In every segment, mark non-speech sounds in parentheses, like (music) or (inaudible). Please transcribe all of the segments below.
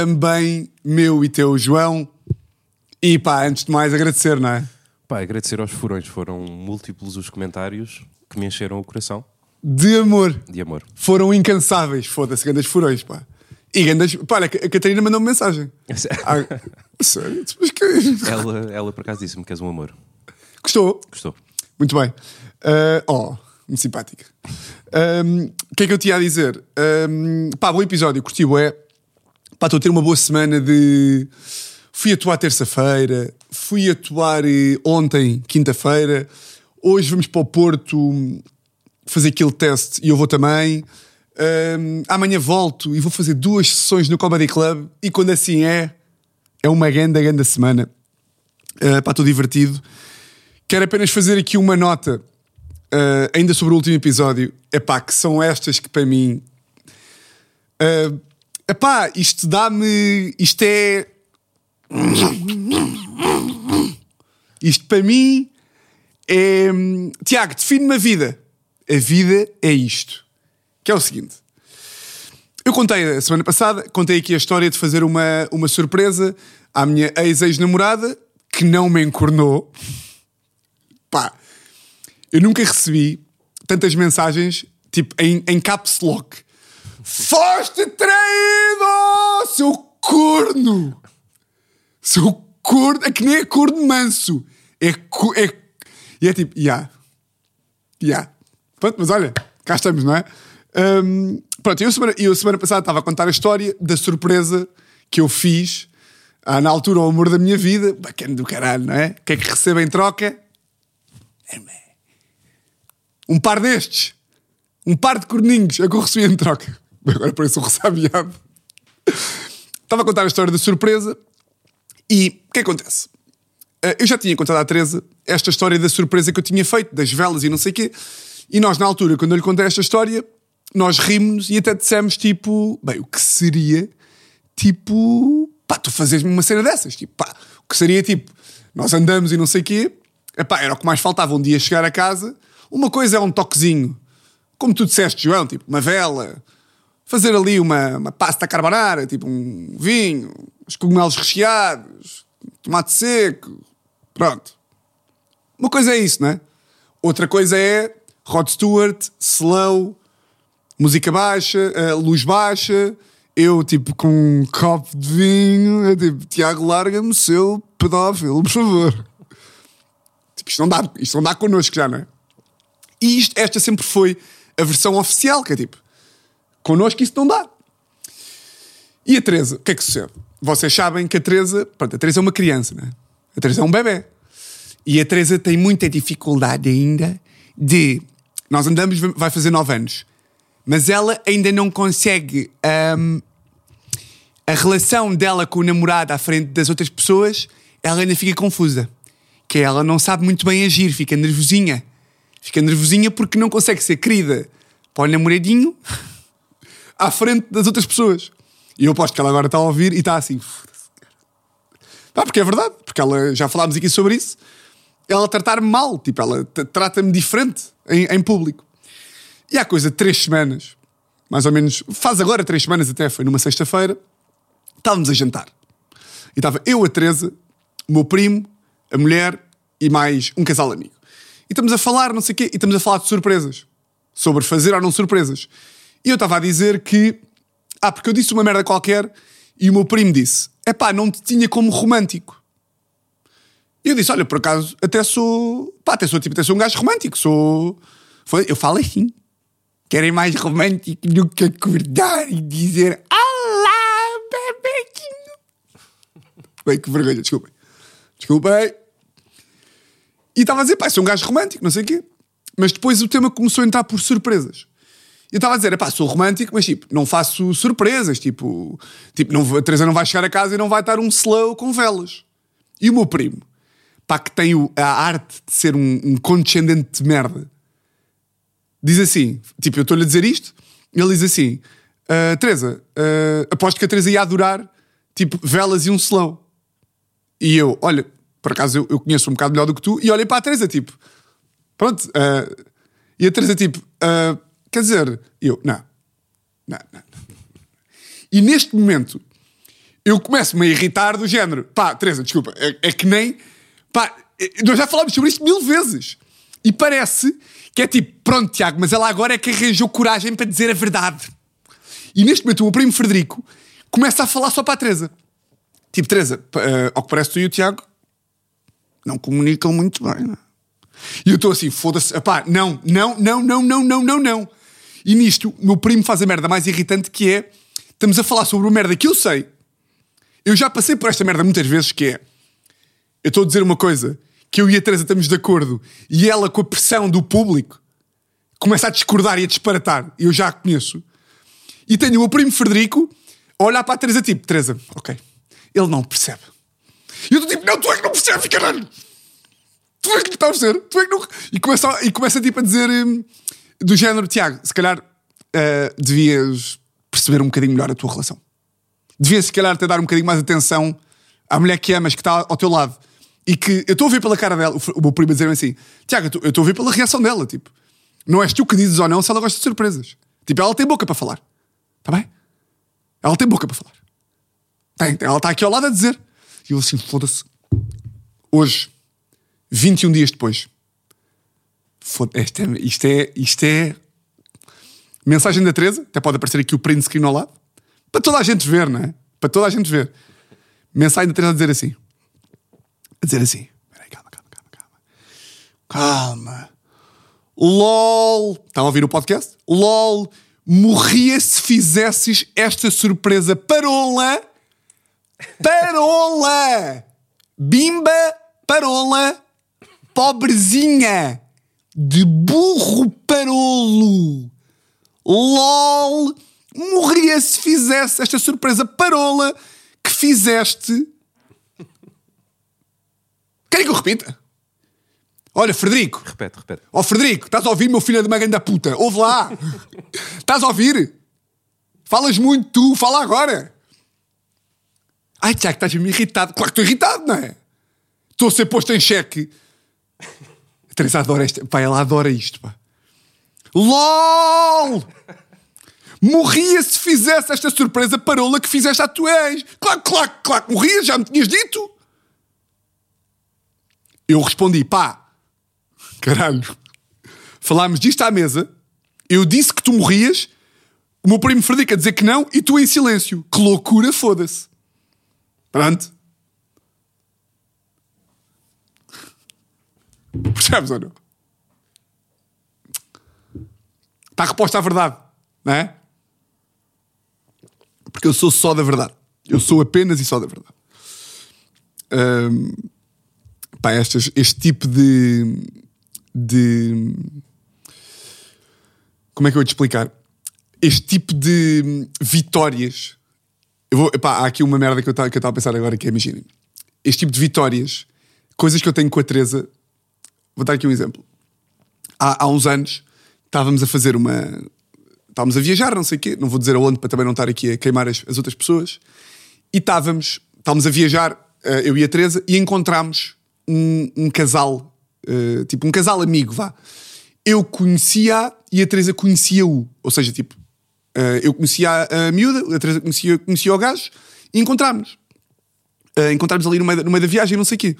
também meu e teu João. E pá, antes de mais agradecer, não é? Pá, agradecer aos furões. Foram múltiplos os comentários que me encheram o coração De amor. de amor. Foram incansáveis. Foda-se, grandes furões, pá. E grandes. Pá, olha, a Catarina mandou-me mensagem. (laughs) Ah, sério? Mas que... ela, ela, por acaso, disse-me que és um amor. Gostou? Gostou? Muito bem. Ah, oh, muito simpática. Ahm, O que é que eu tinha a dizer? Ahm, pá, bom episódio, curti é. Pá, estou a ter uma boa semana de. Fui atuar terça-feira, fui atuar eh, ontem, quinta-feira. Hoje vamos para o Porto fazer aquele teste e eu vou também. Ahm, amanhã volto e vou fazer duas sessões no Comedy Club. E quando assim é, é uma grande, grande semana. Uh, pá, estou divertido. Quero apenas fazer aqui uma nota, uh, ainda sobre o último episódio. É pá, que são estas que para mim. Uh, epá, isto dá-me. Isto é. Isto para mim é. Tiago, define-me a vida. A vida é isto. Que é o seguinte. Eu contei a semana passada, contei aqui a história de fazer uma, uma surpresa à minha ex-ex-namorada que não me encornou. Pá, eu nunca recebi tantas mensagens tipo em, em caps lock. Foste traído, seu corno! Seu corno, é que nem é corno manso. É, co- é, e é tipo, ya. Ya. Pronto, mas olha, cá estamos, não é? Hum, pronto, eu semana, eu semana passada estava a contar a história da surpresa que eu fiz ah, na altura, o amor da minha vida. Bacana do caralho, não é? O que é que recebo em troca? Um par destes. Um par de corninhos é que eu recebi em troca. (laughs) Agora parece um ressabiado. Estava a contar a história da surpresa e o que acontece? Uh, eu já tinha contado à Teresa esta história da surpresa que eu tinha feito, das velas e não sei o quê. E nós, na altura, quando eu lhe contei esta história, nós rimos e até dissemos tipo, bem, o que seria tipo, pá, tu fazes uma cena dessas, tipo, pá, o que seria tipo, nós andamos e não sei o quê, epá, era o que mais faltava um dia chegar a casa. Uma coisa é um toquezinho, como tu disseste, João, tipo, uma vela, fazer ali uma, uma pasta carbonara, tipo um vinho, os cogumelos recheados, tomate seco, pronto. Uma coisa é isso, não é? Outra coisa é Rod Stewart, slow, música baixa, eh, luz baixa, eu tipo com um copo de vinho, é tipo, Tiago, larga-me, seu pedófilo, por favor. Tipo, isto não dá, isto não dá connosco já, não é? E isto, esta sempre foi a versão oficial, que é tipo, connosco isso não dá. E a Teresa, o que é que sucede? Vocês sabem que a Teresa, pronto, a Teresa é uma criança, não é? A Teresa é um bebê. E a Teresa tem muita dificuldade ainda de. Nós andamos, vai fazer 9 anos, mas ela ainda não consegue. hum, a relação dela com o namorado à frente das outras pessoas, ela ainda fica confusa. Que ela não sabe muito bem agir, fica nervosinha. Fica nervosinha porque não consegue ser querida para o namoradinho à frente das outras pessoas. E eu aposto que ela agora está a ouvir e está assim. Pá, porque é verdade, porque ela já falámos aqui sobre isso. Ela tratar-me mal, tipo, ela trata-me diferente em, em público. E há coisa de três semanas, mais ou menos, faz agora três semanas até, foi numa sexta-feira, estávamos a jantar. E estava eu, a Teresa, o meu primo, a mulher e mais um casal amigo. E estamos a falar, não sei o quê, e estamos a falar de surpresas. Sobre fazer ou não surpresas. E eu estava a dizer que. Ah, porque eu disse uma merda qualquer e o meu primo disse: é pá, não te tinha como romântico. E eu disse: olha, por acaso, até sou. pá, até sou tipo, até sou um gajo romântico. Sou. Foi, eu falo assim. Querem mais romântico do que acordar e dizer: Olá, bebequinho. Bem, que vergonha, desculpem. Desculpem. E estava a dizer, pá, sou um gajo romântico, não sei o quê. Mas depois o tema começou a entrar por surpresas. Eu estava a dizer, pá, sou romântico, mas tipo, não faço surpresas. Tipo, tipo não, a Teresa não vai chegar a casa e não vai estar um slow com velas. E o meu primo, pá, que tem a arte de ser um, um condescendente de merda, diz assim: tipo, eu estou-lhe a dizer isto, ele diz assim: "Ah, Teresa, ah, aposto que a Teresa ia adorar, tipo, velas e um slow. E eu, olha, por acaso eu, eu conheço um bocado melhor do que tu, e olhei para a Teresa, tipo, pronto. ah, e a Teresa, tipo, quer dizer, eu, não, não, não. E neste momento, eu começo-me a irritar do género. Pá, Teresa, desculpa, é, é que nem. Pá, é- nós já falámos sobre isto mil vezes. E parece que é tipo, pronto, Tiago, mas ela agora é que arranjou coragem para dizer a verdade. E neste momento, o meu primo Frederico começa a falar só para a Teresa. Tipo, Teresa, eh, ao que parece, tu e o Tiago não comunicam muito bem, não é? E eu estou assim, foda-se, pá, não, não, não, não, não, não, não, não. E nisto, meu primo faz a merda mais irritante que é, estamos a falar sobre uma merda que eu sei. Eu já passei por esta merda muitas vezes, que é, eu estou a dizer uma coisa, que eu e a Teresa estamos de acordo, e ela com a pressão do público, começa a discordar e a disparatar, eu já a conheço. E tenho o meu primo Frederico a olhar para a Teresa tipo, Teresa, ok, ele não percebe. E eu estou tipo, não, tu é que não percebes, caralho! Tu é que não estás a perceber? Tu é que não... E começa, e começa tipo a dizer hum, do género, Tiago, se calhar eh, devias perceber um bocadinho melhor a tua relação. Devias se calhar te dar um bocadinho mais atenção à mulher que amas, que está ao teu lado. E que eu estou a ver pela cara dela, o, meu primo a dizer assim, Tiago, eu estou- a ver pela reação dela, tipo, não és tu que dizes ou não se ela gosta de surpresas. Tipo, ela tem boca para falar. Está bem? Ela tem boca para falar. Tem, ela está aqui ao lado a dizer. E eu assim, foda-se. Hoje, 21 dias depois. É, isto, é, isto é. Mensagem da Teresa. Até pode aparecer aqui o print screen ao lado. Para toda a gente ver, não é? Para toda a gente ver. Mensagem da Teresa a dizer assim. A dizer assim. Espera aí, calma, calma, calma, calma. Calma. LOL. Estava a ouvir o podcast? LOL. Morria se fizesses esta surpresa parola. Parola. Bimba parola. Pobrezinha. De burro parolo. LOL. Morria se fizesse esta surpresa parola que fizeste. Querem que eu repita? Olha, Frederico. Repete, repete. Ó Frederico, estás a ouvir, meu filho de uma grande puta? Ouve lá. (laughs) estás a ouvir? Falas muito tu, fala agora. Ai, Tiago, estás-me irritado. Claro que estou irritado, não é? Estou a ser posto em xeque. Teresa adora. Pá, ela adora isto, pá. LOL! Morria se fizesse esta surpresa parola que fizeste à tua ex. Claro, claro, claro morria, já me tinhas dito. Eu respondi, pá, caralho, falámos disto à mesa, eu disse que tu morrias, o meu primo Frederico a dizer que não e tu em silêncio. Que loucura, foda-se. Pronto. Percebes ou não? Está reposta à verdade, não é? Porque eu sou só da verdade. Eu sou apenas e só da verdade. Hum, pá, estas, este tipo de, de. Como é que eu vou te explicar? Este tipo de vitórias. Eu vou, epá, há aqui uma merda que eu estava a pensar agora que é, imaginem. Este tipo de vitórias, coisas que eu tenho com a Teresa. Vou dar aqui um exemplo. Há, há uns anos estávamos a fazer uma. Estávamos a viajar, não sei o quê, não vou dizer aonde para também não estar aqui a queimar as, as outras pessoas. E estávamos, estávamos a viajar, eh, eu e a Teresa, e encontramos um, um casal, eh, tipo um casal amigo, vá. Eu conhecia e a Teresa conhecia-o. Ou seja, tipo, eh, eu conhecia a, miúda, a Teresa conhecia, conhecia o gajo, e encontrámos. Uh, encontrarmos ali no meio, da, no meio da viagem, não sei o quê.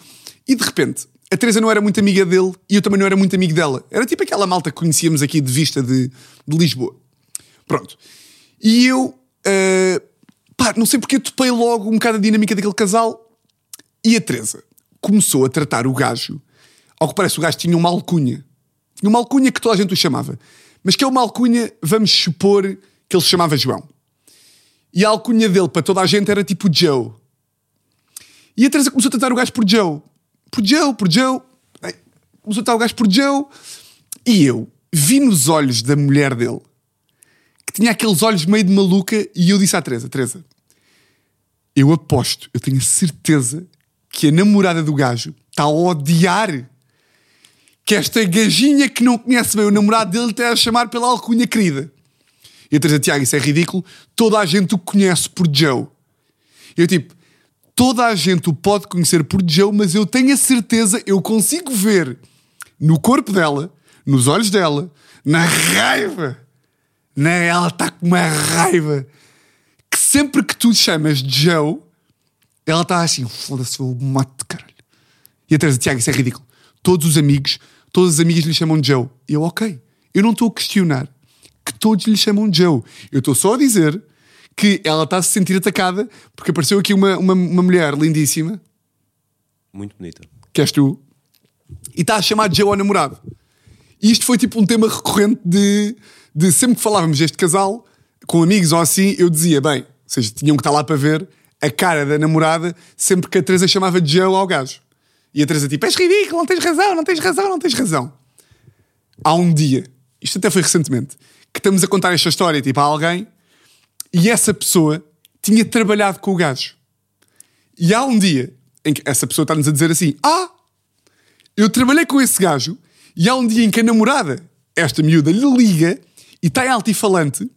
E de repente, a Teresa não era muito amiga dele e eu também não era muito amigo dela. Era tipo aquela malta que conhecíamos aqui de vista de, de Lisboa. Pronto. E eu, uh, pá, não sei porque topei logo um bocado a dinâmica daquele casal e a Teresa começou a tratar o gajo. Ao que parece, o gajo tinha uma alcunha. Tinha uma alcunha que toda a gente o chamava. Mas que é uma alcunha, vamos supor, que ele se chamava João. E a alcunha dele para toda a gente era tipo Joe. E a Teresa começou a tratar o gajo por Joe. Por Joe, por Joe. A tratar o gajo por Joe. E eu vi nos olhos da mulher dele que tinha aqueles olhos meio de maluca e eu disse à Teresa, Teresa, eu aposto, eu tenho certeza que a namorada do gajo está a odiar que esta gajinha que não conhece bem o namorado dele está a chamar pela alcunha querida. E a Teresa, Tiago, isso é ridículo, toda a gente o conhece por Joe. Eu tipo, toda a gente o pode conhecer por Joe, mas eu tenho a certeza, eu consigo ver no corpo dela, nos olhos dela, na raiva. Na, ela está com uma raiva que sempre que tu chamas Joe, ela está assim, foda-se, eu mato caralho. E a Teresa, Tiago, isso é ridículo. Todos os amigos, todas as amigas lhe chamam Joe. Eu, ok. Eu não estou a questionar que todos lhe chamam Joe. Eu estou só a dizer que ela está a se sentir atacada porque apareceu aqui uma, uma, uma mulher lindíssima, Muito bonita. que és tu, e está a chamar Joe ao namorado. E isto foi tipo um tema recorrente de, de sempre que falávamos deste casal, com amigos ou assim, eu dizia, bem, ou seja, tinham que estar lá para ver a cara da namorada sempre que a Teresa chamava Joe ao gajo. E a Teresa tipo, és ridículo, não tens razão, não tens razão, não tens razão. Há um dia, isto até foi recentemente, que estamos a contar esta história tipo a alguém e essa pessoa tinha trabalhado com o gajo. E há um dia em que essa pessoa está-nos a dizer assim: Ah, eu trabalhei com esse gajo e há um dia em que a namorada, esta miúda, lhe liga e está em altifalante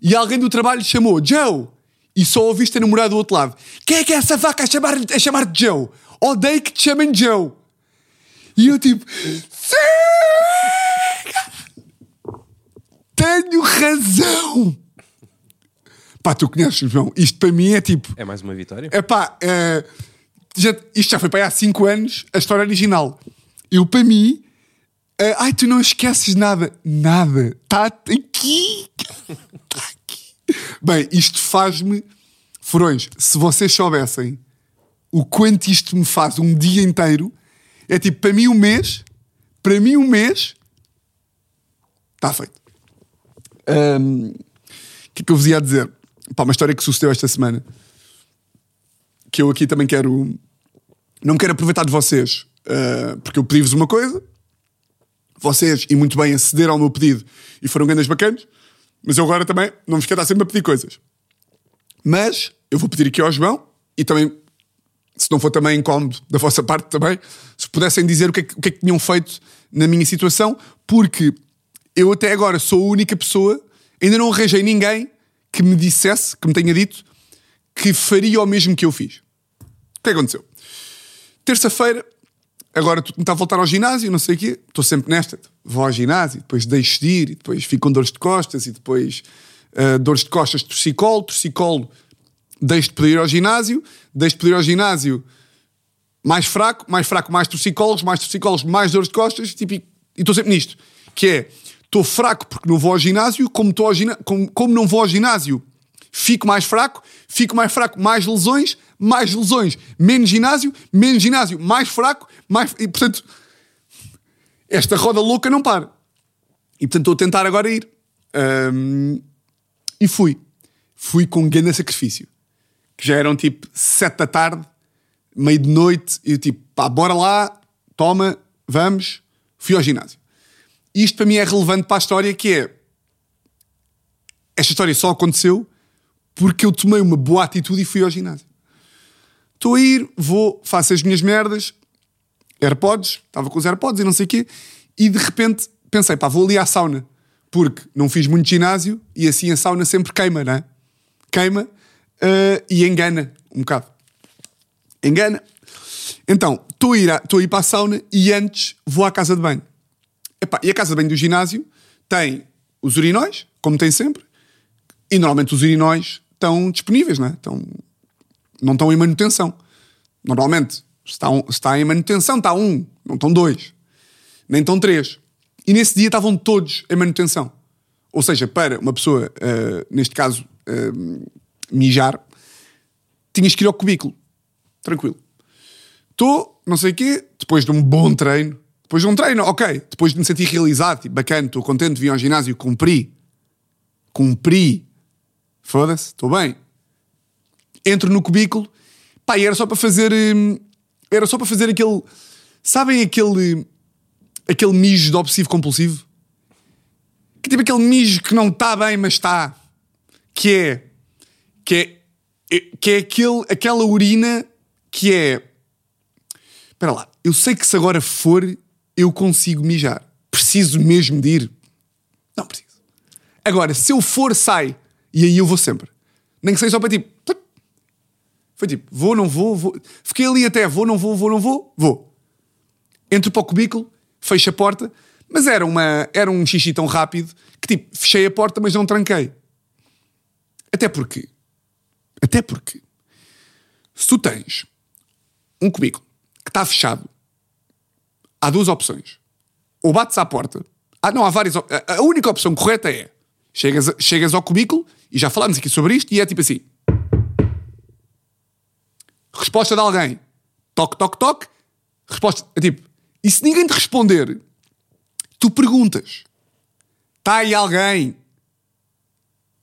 e alguém do trabalho lhe chamou Joe e só ouviste a namorada do outro lado. Quem é que é essa vaca a chamar, a chamar Joe? Odeio que te chamem Joe. E eu tipo, sim! Tenho razão! Pá, tu conheces, João? Isto para mim é tipo. É mais uma vitória? É pá, eh, já, isto já foi para aí há 5 anos, a história original. Eu, para mim, eh, ai, tu não esqueces nada. Nada. Está aqui. Está aqui. Bem, isto faz-me. Furões, se vocês soubessem o quanto isto me faz um dia inteiro, é tipo, para mim, um mês, para mim, um mês, está feito. O que é que eu vos ia dizer? Pá, uma história que sucedeu esta semana que eu aqui também quero. Não quero aproveitar de vocês, uh, porque eu pedi-vos uma coisa, vocês, e muito bem, acederam ao meu pedido e foram grandes bacanas, mas eu agora também não vos quero estar sempre a pedir coisas. Mas eu vou pedir aqui ao João e também, se não for também incómodo da vossa parte também, se pudessem dizer o que, é que, o que é que tinham feito na minha situação, porque eu até agora sou a única pessoa, ainda não arranjei ninguém que me dissesse, que me tenha dito, que faria o mesmo que eu fiz. O que é aconteceu? Terça-feira, agora tu está a voltar ao ginásio, não sei o quê, estou sempre nesta. Vou ao ginásio, depois deixo de ir, depois fico com dores de costas, e depois uh, dores de costas, torcicolo, torcicolo, deixo de ir ao ginásio, deixo de ir ao ginásio mais fraco, mais fraco, mais torcicolos, mais torcicolos, mais dores de costas, tipo, e estou sempre nisto. Que é, estou fraco porque não vou ao ginásio, como, ao gina- como, como não vou ao ginásio, fico mais fraco, fico mais fraco, mais lesões, mais lesões, menos ginásio, menos ginásio, mais fraco, mais. E portanto, esta roda louca não para. E portanto estou a tentar agora ir. Ahm, e fui. Fui com um grande sacrifício. Que já eram tipo sete da tarde, meio de noite, e eu tipo, pá, bora lá, toma, vamos. Fui ao ginásio. Isto para mim é relevante para a história que é. Esta história só aconteceu porque eu tomei uma boa atitude e fui ao ginásio. Estou a ir, vou, faço as minhas merdas, AirPods, estava com os AirPods e não sei o quê, e de repente pensei, pá, vou ali à sauna, porque não fiz muito ginásio e assim a sauna sempre queima, não é? Queima eh, e engana um bocado. Engana. Então, estou a, ir a- a ir para a sauna e antes vou à casa de banho. Epá, e a casa de banho do ginásio tem os urinóis, como tem sempre, e normalmente os urinóis estão disponíveis, não é? Estão, não estão em manutenção. Normalmente, está, um- está em manutenção, está um, não estão dois, nem estão três. E nesse dia estavam todos em manutenção. Ou seja, para uma pessoa, eh, neste caso, eh, mijar, tinhas que ir ao cubículo. Tranquilo. Estou, não sei o quê, depois de um bom treino. Depois de um treino, ok. Depois de me sentir realizado, tipo, bacana, estou contente, vim ao ginásio, cumpri. Cumpri. Foda-se, estou bem. Entro no cubículo, pá, e era só para fazer. hum, Era só para fazer aquele. Sabem aquele. Aquele mijo de obsessivo compulsivo? Que tipo aquele mijo que não está bem, mas está. Que é. Que é. Que é aquele, aquela urina que é. Espera lá, eu sei que se agora for, eu consigo mijar. Preciso mesmo de ir. Não preciso. Agora, se eu for, sai. E aí eu vou sempre. Nem que seja só para tipo. Foi tipo, vou, não vou, vou. Fiquei ali até, vou, não vou, vou, não vou, vou. Entro para o cubículo, fecho a porta, mas era, uma, era um xixi tão rápido que tipo, fechei a porta, mas não tranquei. Até porque Até porque, se tu tens um cubículo que está fechado, há duas opções. Ou bates à porta. Ah, não, há várias. op- A única opção correta é chegas, chegas ao cubículo, e já falámos aqui sobre isto, e é tipo assim. Resposta de alguém. Toque, toque, toque. Resposta. É tipo. E se ninguém te responder, tu perguntas. Está aí alguém?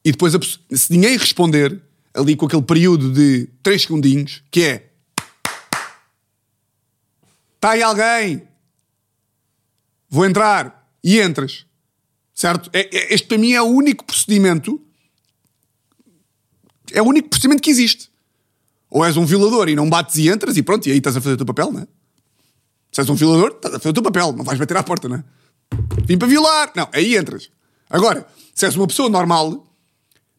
E depois, se ninguém responder, ali com aquele período de 3 segundinhos, que é. Está aí alguém? Vou entrar. E entras. Certo? É- é- este para mim é o único procedimento. É o único procedimento que existe. Ou és um violador e não bates e entras e pronto, e aí estás a fazer o teu papel, não é? Se és um violador, estás a fazer o teu papel, não vais bater à porta, não é? Vim para violar. Não, aí entras. Agora, se és uma pessoa normal,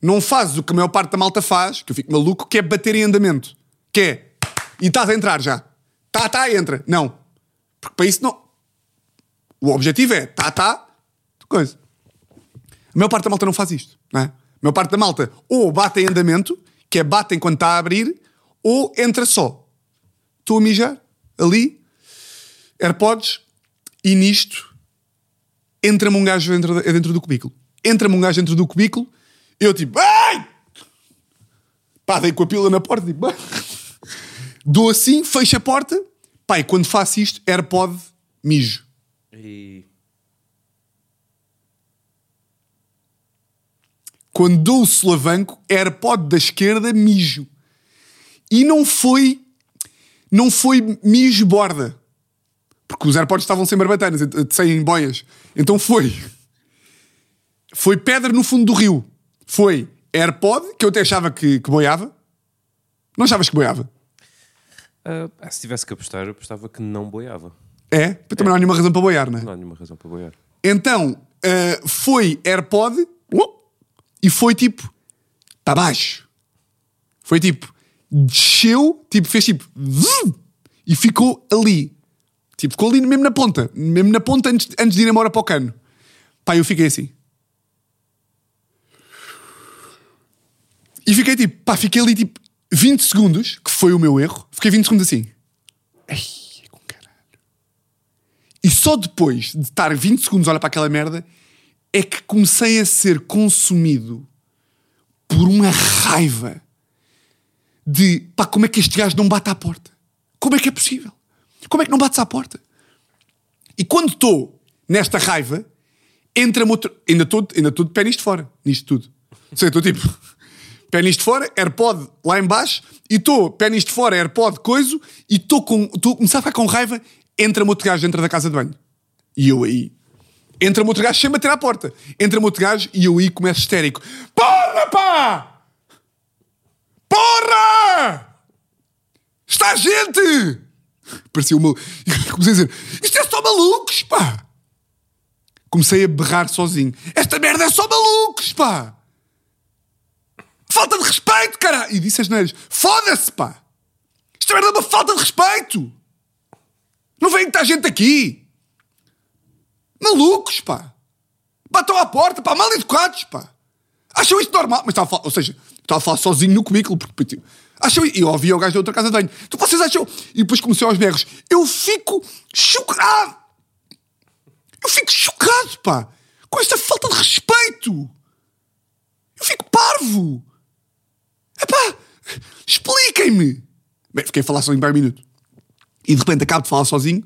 não fazes o que a maior parte da malta faz, que eu fico maluco, que é bater em andamento. Que é. E estás a entrar já. Tá, tá, entra. Não. Porque para isso não. O objetivo é tá, tá, coisa. A maior parte da malta não faz isto, não é? A maior parte da malta ou bate em andamento, que é bate enquanto está a abrir, ou entra só. Estou a mijar, ali, AirPods, e nisto entra-me um gajo dentro, dentro do cubículo. Entra-me um gajo dentro do cubículo, eu tipo, ai! Pá, dei com a pila na porta, tipo, (laughs) dou assim, fecho a porta, e quando faço isto, AirPod, mijo. E... Quando dou o solavanco, AirPod da esquerda, mijo. E não foi. Não foi mijo borda. Porque os AirPods estavam sem barbatanas, sem boias. Então foi. Foi pedra no fundo do rio. Foi AirPod, que eu até achava que, que boiava. Não achavas que boiava? Ah, se tivesse que apostar, eu apostava que não boiava. É? Também não há nenhuma razão para boiar, não é? Não há nenhuma razão para boiar. Então, ah, foi AirPod uh, e foi tipo para baixo. Foi tipo, desceu, tipo, fez tipo e ficou ali. Tipo, ficou ali mesmo na ponta. Mesmo na ponta antes, antes de ir embora para o cano. Pá, eu fiquei assim. E fiquei tipo, pá, fiquei ali tipo 20 segundos, que foi o meu erro. Fiquei 20 segundos assim. Ai. E só depois de estar 20 segundos a olhar para aquela merda é que comecei a ser consumido por uma raiva de pá, como é que este gajo não bate à porta? Como é que é possível? Como é que não bates à porta? E quando estou nesta raiva, entra-me outro. Ainda estou ainda de pé nisto fora, nisto tudo. Seja, estou tipo. (laughs) Pé nisto fora, AirPod lá em baixo, e estou pé nisto fora, AirPod coiso, e estou com. Estou a começar a ficar com raiva, entra-me outro gajo dentro da casa de banho. E eu aí. Entra-me outro gajo sem bater à porta. Entra-me outro gajo e eu aí começo histérico. Porra, pá! Porra! Está gente! Parecia uma. (laughs) Comecei a dizer: Isto é só malucos, pá! Comecei a berrar sozinho. Esta merda é só malucos, pá! Falta de respeito, cara! E disse as neiras: Foda-se, pá! Esta merda é uma falta de respeito! Não vem está gente aqui! Malucos, pá! Batam à porta, pá! Mal educados, pá! Acham isto normal? Mas estava a falar, ou seja, estava a falar sozinho no cubículo, porque tipo, acham E eu ouvia o gajo da outra casa de banho. Então vocês acham? E depois comecei aos berros. Eu fico chocado! Eu fico chocado, pá! Com esta falta de respeito! Eu fico parvo! Epá! Expliquem-me! Bem, fiquei a falar sozinho para um minuto. E de repente acabo de falar sozinho.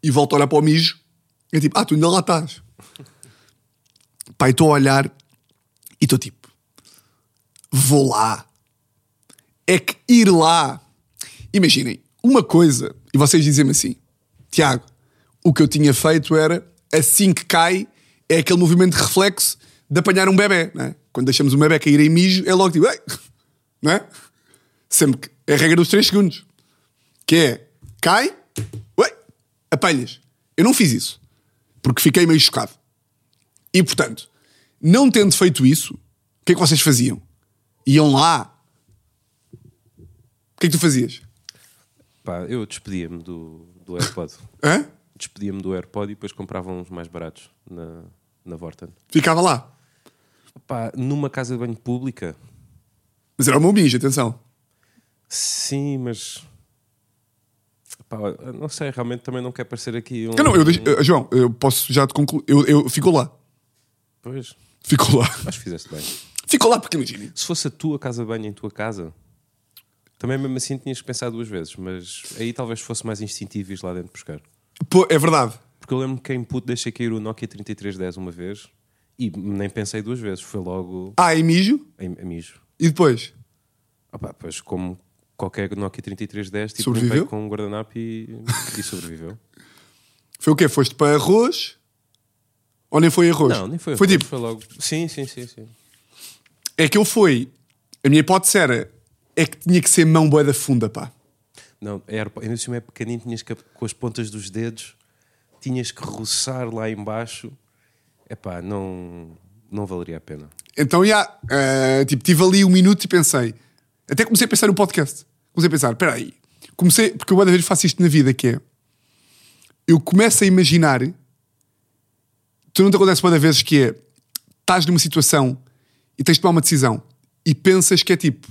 E volto a olhar para o mijo. É tipo, ah, tu ainda lá estás. Pai, estou a olhar e estou tipo, vou lá. É que ir lá. Imaginem, uma coisa, e vocês dizem-me assim, Tiago, o que eu tinha feito era, assim que cai, é aquele movimento de reflexo de apanhar um bebê, não é? Quando deixamos um bebê cair em mijo, é logo tipo, ei, não é? Sempre que é a regra dos 3 segundos. Que é, cai, ué, apanhas. Eu não fiz isso, porque fiquei meio chocado. E portanto, não tendo feito isso, o que é que vocês faziam? Iam lá. O que é que tu fazias? Pá, eu despedia-me do, do AirPod. Hã? despedia-me do AirPod e depois comprava uns mais baratos na, na Vorten. Ficava lá. Pá, numa casa de banho pública, Mas era o meu mijo, atenção. sim, mas. Pá, não sei, realmente também não quer parecer aqui um. Ah, não, eu deixo- eh, João, eu posso já te concluir. Eu, eu fico lá. Pois, Fico lá. que fizeste bem. Fico lá porque imagina. Se fosse a tua casa de banho em tua casa, também mesmo assim tinhas que pensar duas vezes, mas aí talvez fosse mais instintivo ir lá dentro buscar. Pô, é verdade. Porque eu lembro que em puto deixei cair o Nokia 3310 uma vez e nem pensei duas vezes, foi logo Ah, e mijo. em, em mijo. E depois? Opa, pois como qualquer Nokia 3310, tipo, Sobreviveu? com um guardanapo e, e sobreviveu. (laughs) Foi o quê? Foste para arroz? Ou nem foi arroz? Não, nem foi. Foi arroz, tipo, Foi logo. Sim, sim, sim, sim. é que eu fui. A minha hipótese era. É que tinha que ser mão boeda funda, pá. Não, era, ainda assim é pequenino, tinhas que, com as pontas dos dedos, tinhas que roçar lá embaixo. Epá, não, não valeria a pena. Então, já, eh, tipo, tive ali um minuto e pensei. Até comecei a pensar no podcast. Comecei a pensar, espera aí. Comecei, porque eu cada vez faço isto na vida, que é. Eu começo a imaginar. Tu não te acontece uma vezes que é. Estás numa situação e tens de tomar uma decisão e pensas que é tipo.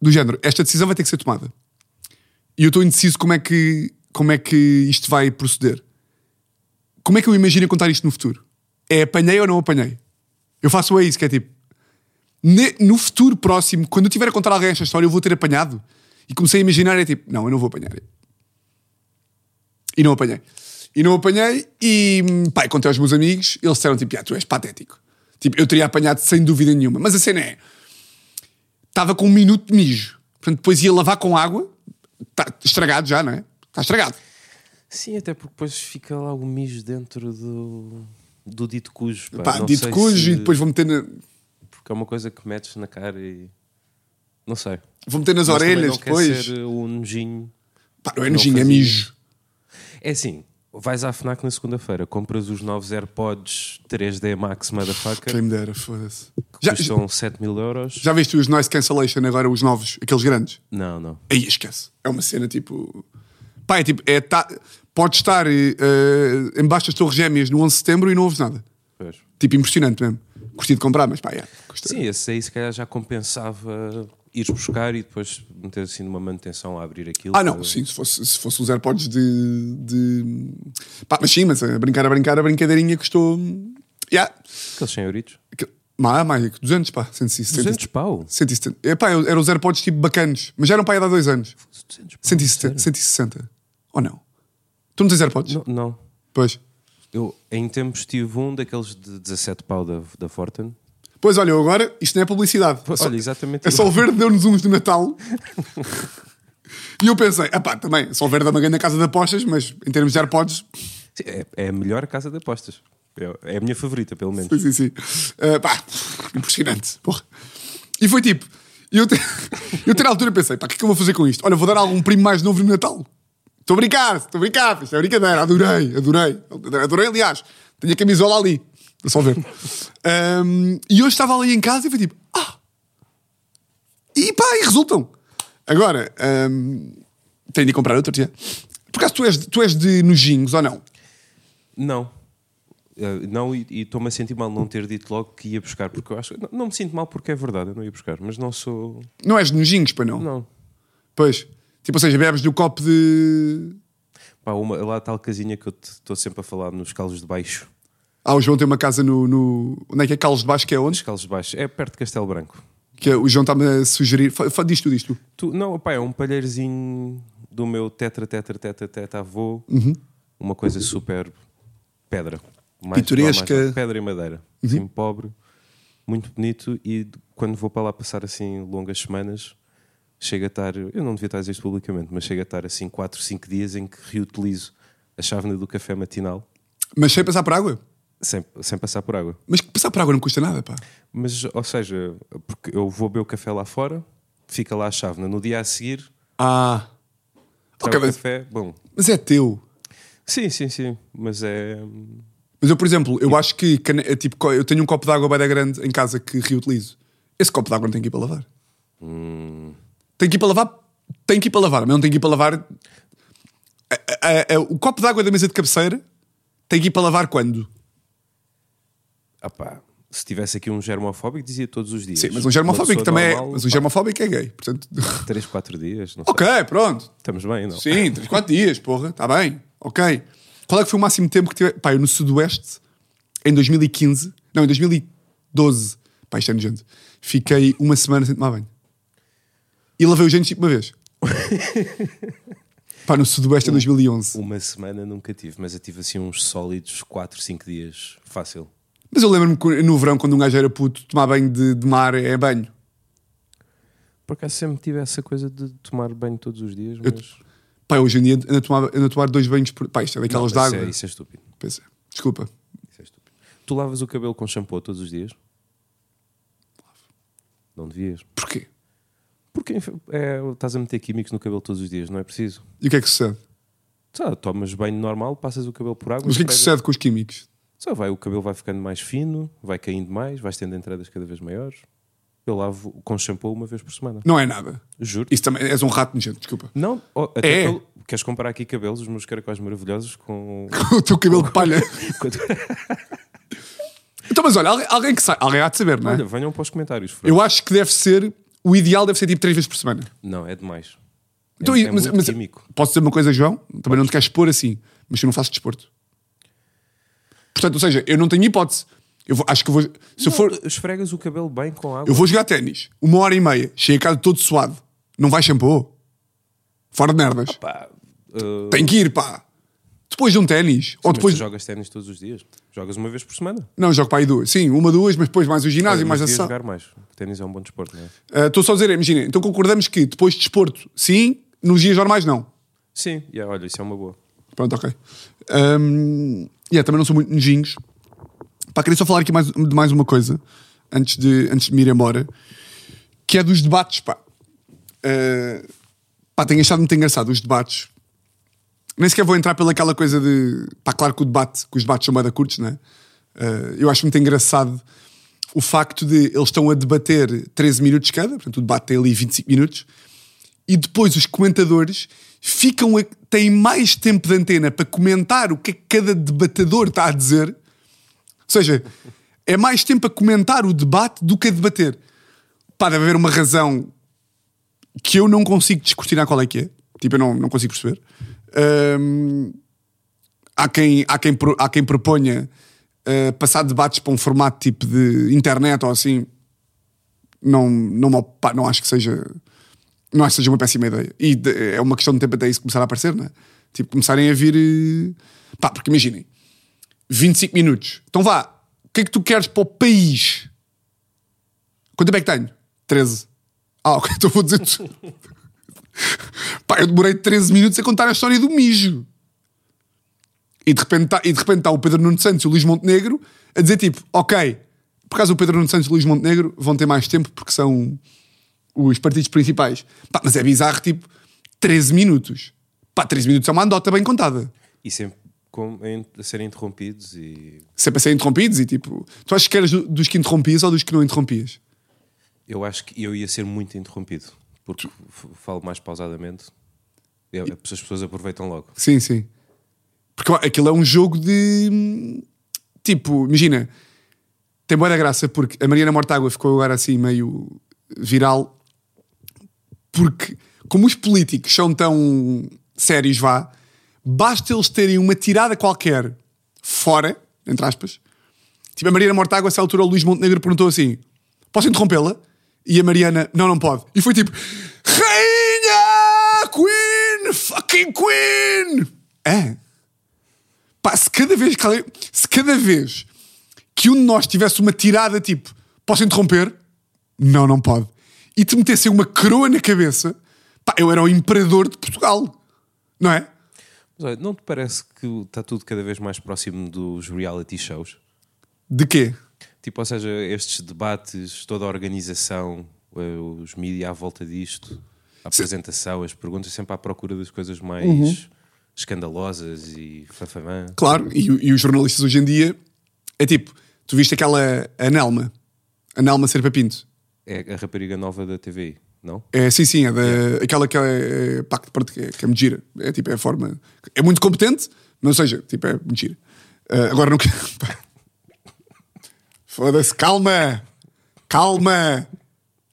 Do género, esta decisão vai ter que ser tomada. E eu estou indeciso como é que, como é que isto vai proceder. Como é que eu imagino contar isto no futuro? É apanhei ou não apanhei? Eu faço é isso, que é tipo. ne- No futuro próximo, quando eu tiver a contar a alguém esta história, eu vou ter apanhado. E comecei a imaginar, é tipo, não, eu não vou apanhar. E não apanhei. E não apanhei, e pá, contei aos meus amigos, eles disseram tipo, ah, tu és patético. Tipo, eu teria apanhado sem dúvida nenhuma. Mas a cena é. Estava com um minuto de mijo. Portanto, depois ia lavar com água. Está estragado já, não é? Está estragado. Sim, até porque depois fica lá o mijo dentro do, do dito cujo. Pá, Pá, dito cujo se- e depois vou meter, na- Porque é uma coisa que metes na cara e. Não sei. vou meter nas Mas orelhas não quer depois. ser um nojinho. Pá, não é nojinho, é mijo. É assim, vais à FNAC na segunda-feira, compras os novos AirPods 3D Max Motherfucker, Quem me dera, foda-se. Já, custam 7 mil euros. já viste os noise cancellation agora, os novos, aqueles grandes? Não, não. Aí esquece. É uma cena tipo. Pá, é tipo, é, tá, pode estar eh, embaixo das Torres Gêmeas no 11 de setembro e não ouves nada. Pois. Tipo, impressionante mesmo. Curti de comprar, mas pá, é. custa- Sim, esse aí se calhar já compensava ires buscar e depois meter assim numa manutenção a abrir aquilo. Ah, não, para- sim, se fosse, se fosse os AirPods de, de. Pá, mas sim, mas a brincar, a brincar, a brincadeirinha custou. Yeah. Aqueles 100 euritos. Que- Mais, mais, 200, pá, 170. 200 pau. 170. É, pá, eram os AirPods tipo bacanos, mas já eram pá, há dois anos. 200 pau. 170, 160. Ou não? Tu não tens AirPods? Não, não. Pois. Eu em tempos tive um daqueles de 17 pau da, da Forten. Pois olha, eu agora, isto não é publicidade. Só- Olha, exatamente. É só o verde deu-nos uns do Natal. e eu pensei, ah pá, também, só o verde é uma grande casa de apostas, mas em termos de AirPods, Sim, É, é a melhor casa de apostas. É, é a minha favorita, pelo menos. sim, sim, sim. Ah, pá, impressionante. Porra. E foi tipo, eu, te, (laughs) eu até na altura pensei, pá, o que é que eu vou fazer com isto? Olha, vou dar a algum primo mais novo no Natal. Estou a brincar, estou a brincar, isto é brincadeira, adorei, adorei. Adorei, aliás, tenho a camisola ali, é só ver. Ahm, e hoje estava ali em casa e foi tipo, ah, e pá, e resultam. Agora, ahm, tenho de comprar outro, tia. Por acaso tu és, tu és de nojinhos ou não? Não. Eh, não, e e estou-me a sentir mal não ter dito logo que ia buscar, porque eu acho. Não, não me sinto mal porque é verdade, eu não ia buscar, mas não sou. Não és de nojinhos, para não? Não. Pois. Tipo, ou seja, bebes do copo de. Pá, uma, lá a tal casinha que eu estou sempre a falar nos calos de baixo. Ah, o João tem uma casa no. no... Onde é que é? Calos de Baixo, que é Os onde? calos de baixo. É perto de Castelo Branco. Que é- o João está-me a sugerir. Fa, fa, diz tu, diz tu. Tu, não, pá, é um palheirozinho do meu tetra, tetra, tetra, tetra avô. Uma coisa super pedra. Mais, Pitoresca. mais- pedra e madeira. Assim, pobre, muito bonito. E quando vou para lá passar assim longas semanas, chega a estar. Eu não devia estar a dizer isto publicamente, mas chega a estar assim 4, 5 dias em que reutilizo a chávena do café matinal Mas sem passar por água. sem, sem passar por água. Mas passar por água não custa nada, pá. Mas, ou seja, porque eu vou beber o café lá fora, fica lá a chávena. No dia a seguir, Ah. trago Ok, o mas, café, bom. mas é teu. Sim, sim, sim. Mas é. Mas eu, por exemplo, eu acho que é tipo, eu tenho um copo de água bem grande em casa que reutilizo. Esse copo de água não tem que ir para lavar. hum, Tem que ir para lavar, tem que ir para lavar, mas não tem que ir para lavar A- a- a- o copo de água da mesa de cabeceira tem que ir para lavar quando? Ah pá, se tivesse aqui um germofóbico, dizia todos os dias. Sim, mas um germofóbico também é. normal, Mas um germofóbico é gay. Portanto. (laughs) 3, 4 dias, não sei. ok, pronto. Estamos bem, não? Sim, 3, 4 dias, porra, está bem, ok. Qual é que foi o máximo tempo que tive? Pá, eu no Sudoeste, em 2015, não, em 2012, pá, isto é nojento, fiquei uma semana sem tomar banho. E lavei os dentes tipo uma vez. (laughs) pá, no Sudoeste em 2011. Uma semana nunca tive, mas eu tive assim uns sólidos 4, 5 dias. Fácil. Mas eu lembro-me que no verão, quando um gajo era puto, tomar banho de, de mar é banho. Por acaso sempre tive essa coisa de tomar banho todos os dias, mas. Pá, hoje em dia ando a tomar, ando a tomar dois banhos por. Pá, isto é daquelas Não, de isso, água. é, isso é estúpido. Pois é. Desculpa. Isso é estúpido. Tu lavas o cabelo com shampoo todos os dias? Não devias. Porquê? Porque é, estás a meter químicos no cabelo todos os dias, não é preciso. E o que é que sucede? Só, tomas banho normal, passas o cabelo por água. Mas o que é que sucede com os químicos? Só vai, o cabelo vai ficando mais fino, vai caindo mais, vais tendo entradas cada vez maiores. Eu lavo com shampoo uma vez por semana. Não é nada. Juro. Isso também és um rato nojento, desculpa. Não, oh, até É. pelo- queres comparar aqui cabelos, os meus caracóis maravilhosos com. (laughs) o teu cabelo de palha. (laughs) com- então, mas olha, alguém, alguém que sabe, alguém há de saber, não é? Olha, venham para os comentários. Fran. Eu acho que deve ser, o ideal deve ser tipo três vezes por semana. Não, é demais. É, Então, é e- mas, mas posso dizer uma coisa, João? Também não te queres expor assim, mas eu não faço desporto. Portanto, ou seja, eu não tenho hipótese. Eu vou- acho que vou. Se eu Não, for. Esfregas o cabelo bem com água. Eu vou jogar ténis, uma hora e meia, chego a casa todo suado. Não vai shampoo? Fora de merdas. Pá, uh, Tem que ir, pá. Depois de um ténis. Ou depois. tu jogas ténis todos os dias? Jogas uma vez por semana? Não, jogo para aí duas. Sim, uma, duas, mas depois mais o ginásio, Olha, mais a sessão. jogar mais. O ténis é um bom desporto, não é? Ah, Estou só a dizer, imagina, então concordamos que depois de desporto, sim, nos dias normais, não. Sim, yeah, olha, isso é uma boa. Pronto, ok. Um, yeah, também não sou muito nojinhos. Pá, queria só falar aqui mais, de mais uma coisa antes de, antes de me ir embora, que é dos debates, pá. Uh, pá, tenho achado muito engraçado os debates. Nem sequer vou entrar pelaquela coisa de. Pá, claro que o debate, que os debates são bada curtos, não é? Uh, eu acho muito engraçado o facto de eles estão a debater 13 minutos cada, portanto o debate tem ali 25 minutos, e depois os comentadores ficam a, têm mais tempo de antena para comentar o que é que cada debatedor está a dizer. Ou seja, é mais tempo a comentar o debate do que a debater. Pá, deve haver uma razão que eu não consigo descortinar qual é que é. Tipo, eu não, não consigo perceber. Há, quem, há, quem, há quem proponha uh, passar debates para um formato tipo de internet ou assim. Não, não, não acho que seja não acho que seja uma péssima ideia. E de- é uma questão de tempo até isso começar a aparecer, não é? Tipo, começarem a vir. eh, Pá, porque imaginem, 25 minutos. Então vá, o que é que tu queres para o país? Quanto tempo é que tenho? 13. Ah, ok, (laughs) então vou dizer. Pá, eu demorei 13 minutos a contar a história do mijo. E de repente está tá o Pedro Nuno Santos e o Luís Montenegro a dizer tipo, ok, por causa do Pedro Nuno Santos e o Luís Montenegro vão ter mais tempo porque são os partidos principais. Pá, mas é bizarro, tipo, 13 minutos. Pá, 13 minutos é uma andota bem contada. E sempre com, a serem interrompidos e Sempre a ser interrompidos e tipo. Tu achas que eras do- dos que interrompias ou dos que não interrompias? eu acho que eu ia ser muito interrompido porque falo mais pausadamente. Eu- as pessoas aproveitam logo. Sim, sim. Porque aquilo é um jogo de. Tipo, imagina. Tem boa graça porque a Mariana Mortágua ficou agora assim meio viral. Porque, como os políticos são tão sérios, vá, basta eles terem uma tirada qualquer fora, entre aspas. Tipo, a Mariana Mortágua, a essa altura, o Luís Montenegro perguntou assim: Posso interrompê-la? E a Mariana, não, não pode. E foi tipo: Rainha! Queen! Fucking Queen! É. Pá, se cada vez que alguém- se cada vez que um de nós tivesse uma tirada tipo, posso interromper? Não, não pode. E te metessem uma coroa na cabeça, pá, eu era o imperador de Portugal. Não é? Mas olha, não te parece que está tudo cada vez mais próximo dos reality shows? De quê? Tipo, ou seja, estes debates, toda a organização, eh, os mídias à volta disto, a apresentação, as perguntas, sempre à procura das coisas mais Uhum. escandalosas e fafamã. Claro, e, e os jornalistas hoje em dia é tipo, tu viste aquela Anelma, Anelma Serpa Pinto. É a rapariga nova da TVI. Não? É, sim, sim, é da, aquela que é, é, pá, que, é, que é mentira. É tipo, é a forma. É muito competente, mas ou seja, tipo, é mentira. Ah, agora não quero. (laughs) Foda-se, calma! Calma!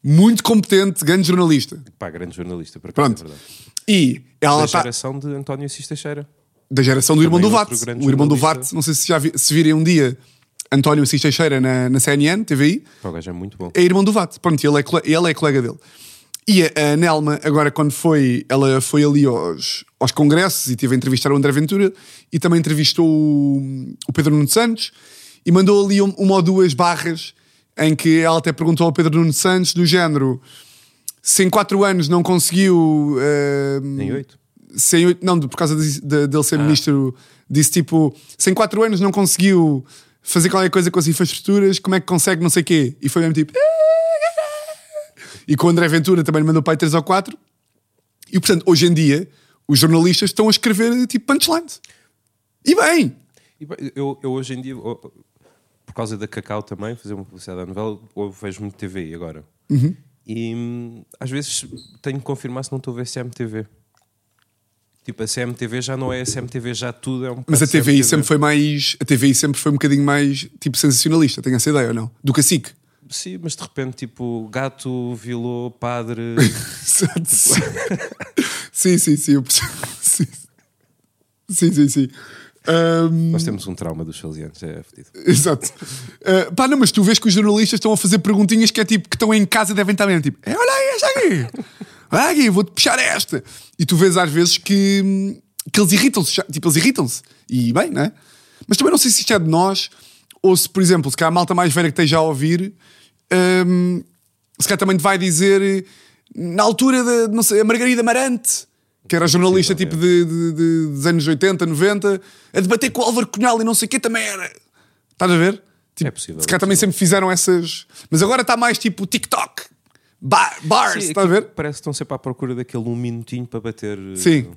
Muito competente, grande jornalista. Pá, grande jornalista, para Pronto. é. E ela Da está. geração de António Assis Teixeira. Da geração do irmão do Também outro Vate. grande O irmão do. Vate, não sei se já vi, se virem um dia António Assis Teixeira na, na CNN, TVI, o gajo é muito bom. é irmão do Vate. Pronto, ele é, ele é colega dele. E a, a Nelma, agora quando foi, ela foi ali aos, aos congressos e teve a entrevistar o André Ventura e também entrevistou o, o Pedro Nuno Santos e mandou ali um- uma ou duas barras em que ela até perguntou ao Pedro Nuno Santos do género se em quatro anos não conseguiu eh, Em oito. se em oito- não, por causa de, de- dele ser ministro, disse tipo: se em 4 anos não conseguiu fazer qualquer coisa com as infraestruturas, como é que consegue não sei o quê? E foi mesmo tipo. E com o André Ventura também lhe mandou para aí 3 ou 4. E portanto, hoje em dia, os jornalistas estão a escrever tipo punchlines. E bem! Eu, eu hoje em dia, por causa da Cacau também, fazer uma publicidade à novela, eu vejo muito TV agora. Uhum. E hum, às vezes tenho que confirmar se não estou a ver CMTV. Tipo, a CMTV já não é a CMTV, já tudo é um Mas a TVI CMTV. sempre foi mais. A TVI sempre foi um bocadinho mais tipo sensacionalista, tenho essa ideia ou não? Do cacique. Sim, mas de repente, tipo, gato, vilô, padre. (laughs) (laughs) sim, sim, sim. eu percebo. (laughs) Sim, sim, sim. Ahm, Nós temos um trauma dos salesianos, é fedido. Exato. Uh, pá, não, mas tu vês que os jornalistas estão a fazer perguntinhas que é tipo que estão em casa e devem estar bem, tipo, "É, olha esta aqui, olha aqui, vou-te puxar esta. E tu vês às vezes que, que eles irritam-se, tipo, eles irritam-se. E bem, não é? Mas também não sei se isto é de nós ou se, por exemplo, se calhar a malta mais velha que esteja a ouvir, hum, se calhar também te vai dizer na altura da, não sei, a Margarida Marante. Que era jornalista tipo de, de- de- dos anos 80, 90, a debater com o Álvaro Cunhal e não sei o quê também era. Estás a ver? Tipo, É possível, Se calhar é também sempre fizeram essas. Mas agora está mais tipo TikTok, ba- bars, Sim, estás a ver? Parece que estão sempre à procura daquele um minutinho para bater. eh, Sim.